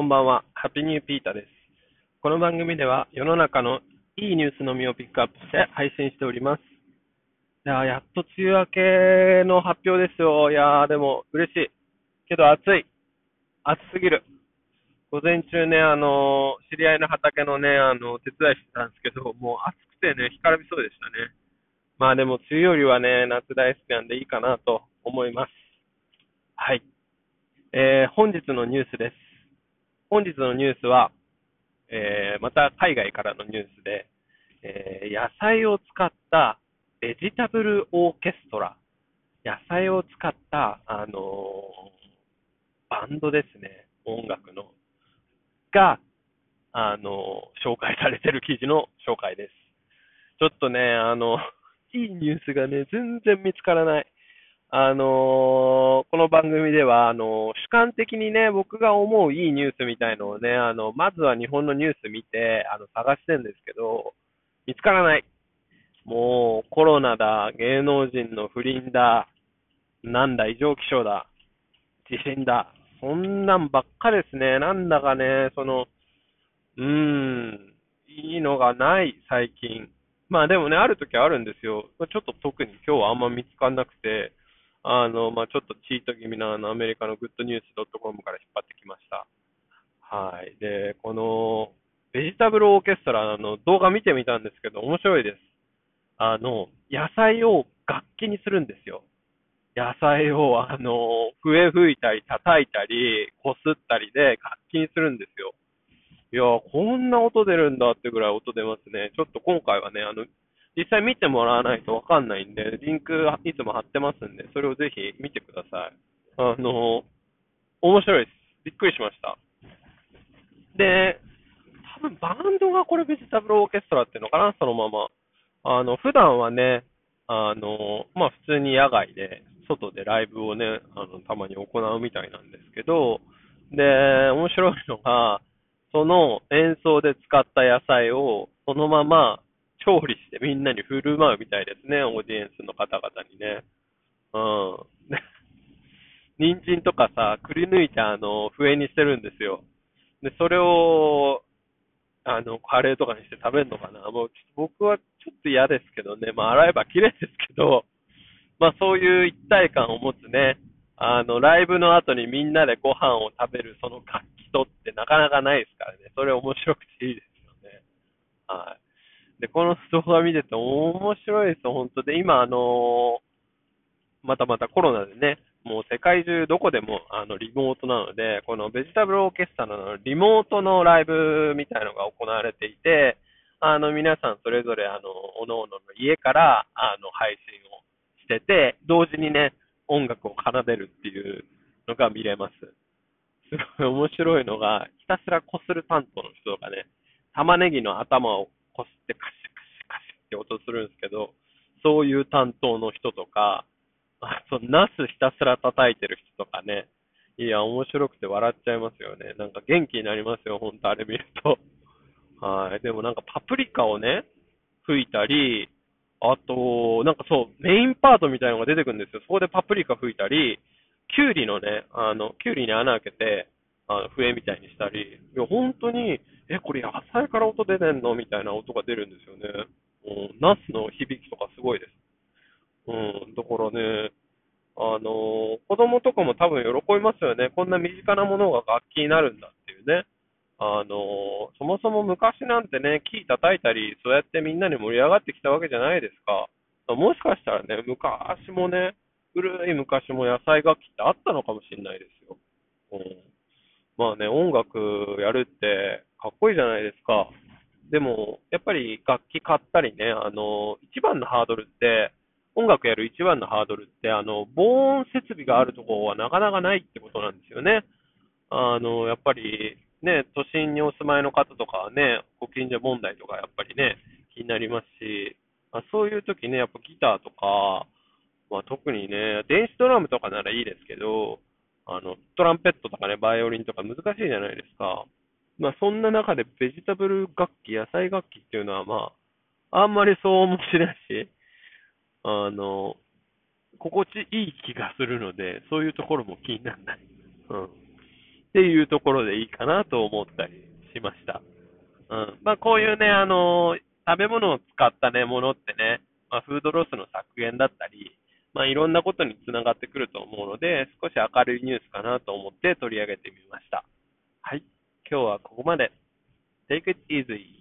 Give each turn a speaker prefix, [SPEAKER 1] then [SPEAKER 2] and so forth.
[SPEAKER 1] こんばんは。ハッピーニューピーターです。この番組では世の中のいいニュースのみをピックアップして配信しております。いややっと梅雨明けの発表ですよ。いやー、でも嬉しい。けど暑い。暑すぎる。午前中ね、あのー、知り合いの畑のね、あの、手伝いしてたんですけど、もう暑くてね、干からびそうでしたね。まあでも、梅雨よりはね、夏大好きなんでいいかなと思います。はい。えー、本日のニュースです。本日のニュースは、えー、また海外からのニュースで、えー、野菜を使ったベジタブルオーケストラ、野菜を使った、あのー、バンドですね、音楽の、が、あの、紹介されてる記事の紹介です。ちょっとね、あの、いいニュースがね、全然見つからない。あのー、この番組では、あのー、主観的にね、僕が思ういいニュースみたいのをね、あの、まずは日本のニュース見て、あの、探してるんですけど、見つからない。もう、コロナだ、芸能人の不倫だ、なんだ、異常気象だ、地震だ、そんなんばっかですね。なんだかね、その、うーん、いいのがない、最近。まあでもね、ある時あるんですよ。ちょっと特に今日はあんま見つかんなくて、あの、まあちょっとチート気味なあのアメリカのグッドニュース .com から引っ張ってきました。はい。で、この、ベジタブルオーケストラの動画見てみたんですけど、面白いです。あの、野菜を楽器にするんですよ。野菜を、あの、笛吹いたり、叩いたり、こすったりで楽器にするんですよ。いやこんな音出るんだってぐらい音出ますね。ちょっと今回はね、あの、実際見てもらわないとわかんないんで、リンクいつも貼ってますんで、それをぜひ見てください。あの、面白いです。びっくりしました。で、多分バンドがこれベジタブルオーケストラっていうのかな、そのまま。あの、普段はね、あの、まあ、普通に野外で、外でライブをね、あの、たまに行うみたいなんですけど、で、面白いのが、その演奏で使った野菜をそのまま調理してみんなに振る舞うみたいですね、オーディエンスの方々にね。うん。人参とかさ、くり抜いてあの、笛にしてるんですよ。で、それを、あの、カレーとかにして食べるのかな。もう、僕はちょっと嫌ですけどね。まあ、洗えば綺麗ですけど、まあ、そういう一体感を持つね、あの、ライブの後にみんなでご飯を食べるその楽器とってなかなかないですからね。それ面白くていいです。で、この動画見てて面白いですよ、本当で。今、あのー、またまたコロナでね、もう世界中どこでもあのリモートなので、このベジタブルオーケストラのリモートのライブみたいのが行われていて、あの皆さんそれぞれあの、おのおのの家からあの配信をしてて、同時にね、音楽を奏でるっていうのが見れます。すごい面白いのが、ひたすらこする担当の人がね、玉ねぎの頭をこすってカシカシカシって音するんですけど、そういう担当の人とか、あと、ナスひたすら叩いてる人とかね。いや、面白くて笑っちゃいますよね。なんか元気になりますよ、ほんとあれ見ると。はい。でもなんかパプリカをね、吹いたり、あと、なんかそう、メインパートみたいなのが出てくるんですよ。そこでパプリカ吹いたり、キュウリのね、あの、キュウリに穴開けて、あの、笛みたいにしたり、いや、本当に、え、これ野菜から音出てんの？みたいな音が出るんですよね。うん、ナスの響きとかすごいです。うん、だからね、あの子供とかも多分喜びますよね。こんな身近なものが楽器になるんだっていうね。あのそもそも昔なんてね、木叩いたり、そうやってみんなに盛り上がってきたわけじゃないですか。もしかしたらね、昔もね、古い昔も野菜楽器ってあったのかもしれないですよ。うん、まあね、音楽やるってかっこいいじゃないですか。でも、やっぱり楽器買ったりね、あの、一番のハードルって、音楽やる一番のハードルって、あの、防音設備があるところはなかなかないってことなんですよね。あの、やっぱり、ね、都心にお住まいの方とかはね、ご近所問題とかやっぱりね、気になりますし、まあ、そういう時ね、やっぱギターとか、まあ、特にね、電子ドラムとかならいいですけど、あの、トランペットとかね、バイオリンとか難しいじゃないですか。まあ、そんな中でベジタブル楽器、野菜楽器っていうのは、まあ、あんまりそう面白いし、あの、心地いい気がするので、そういうところも気にならない。うん。っていうところでいいかなと思ったりしました。うん。まあ、こういうね、あの、食べ物を使ったね、ものってね、まあ、フードロスの削減だったり、まあ、いろんなことにつながってくると思うので、少し明るいニュースかなと思って取り上げてみました。はい。今日はここまで。Take it easy.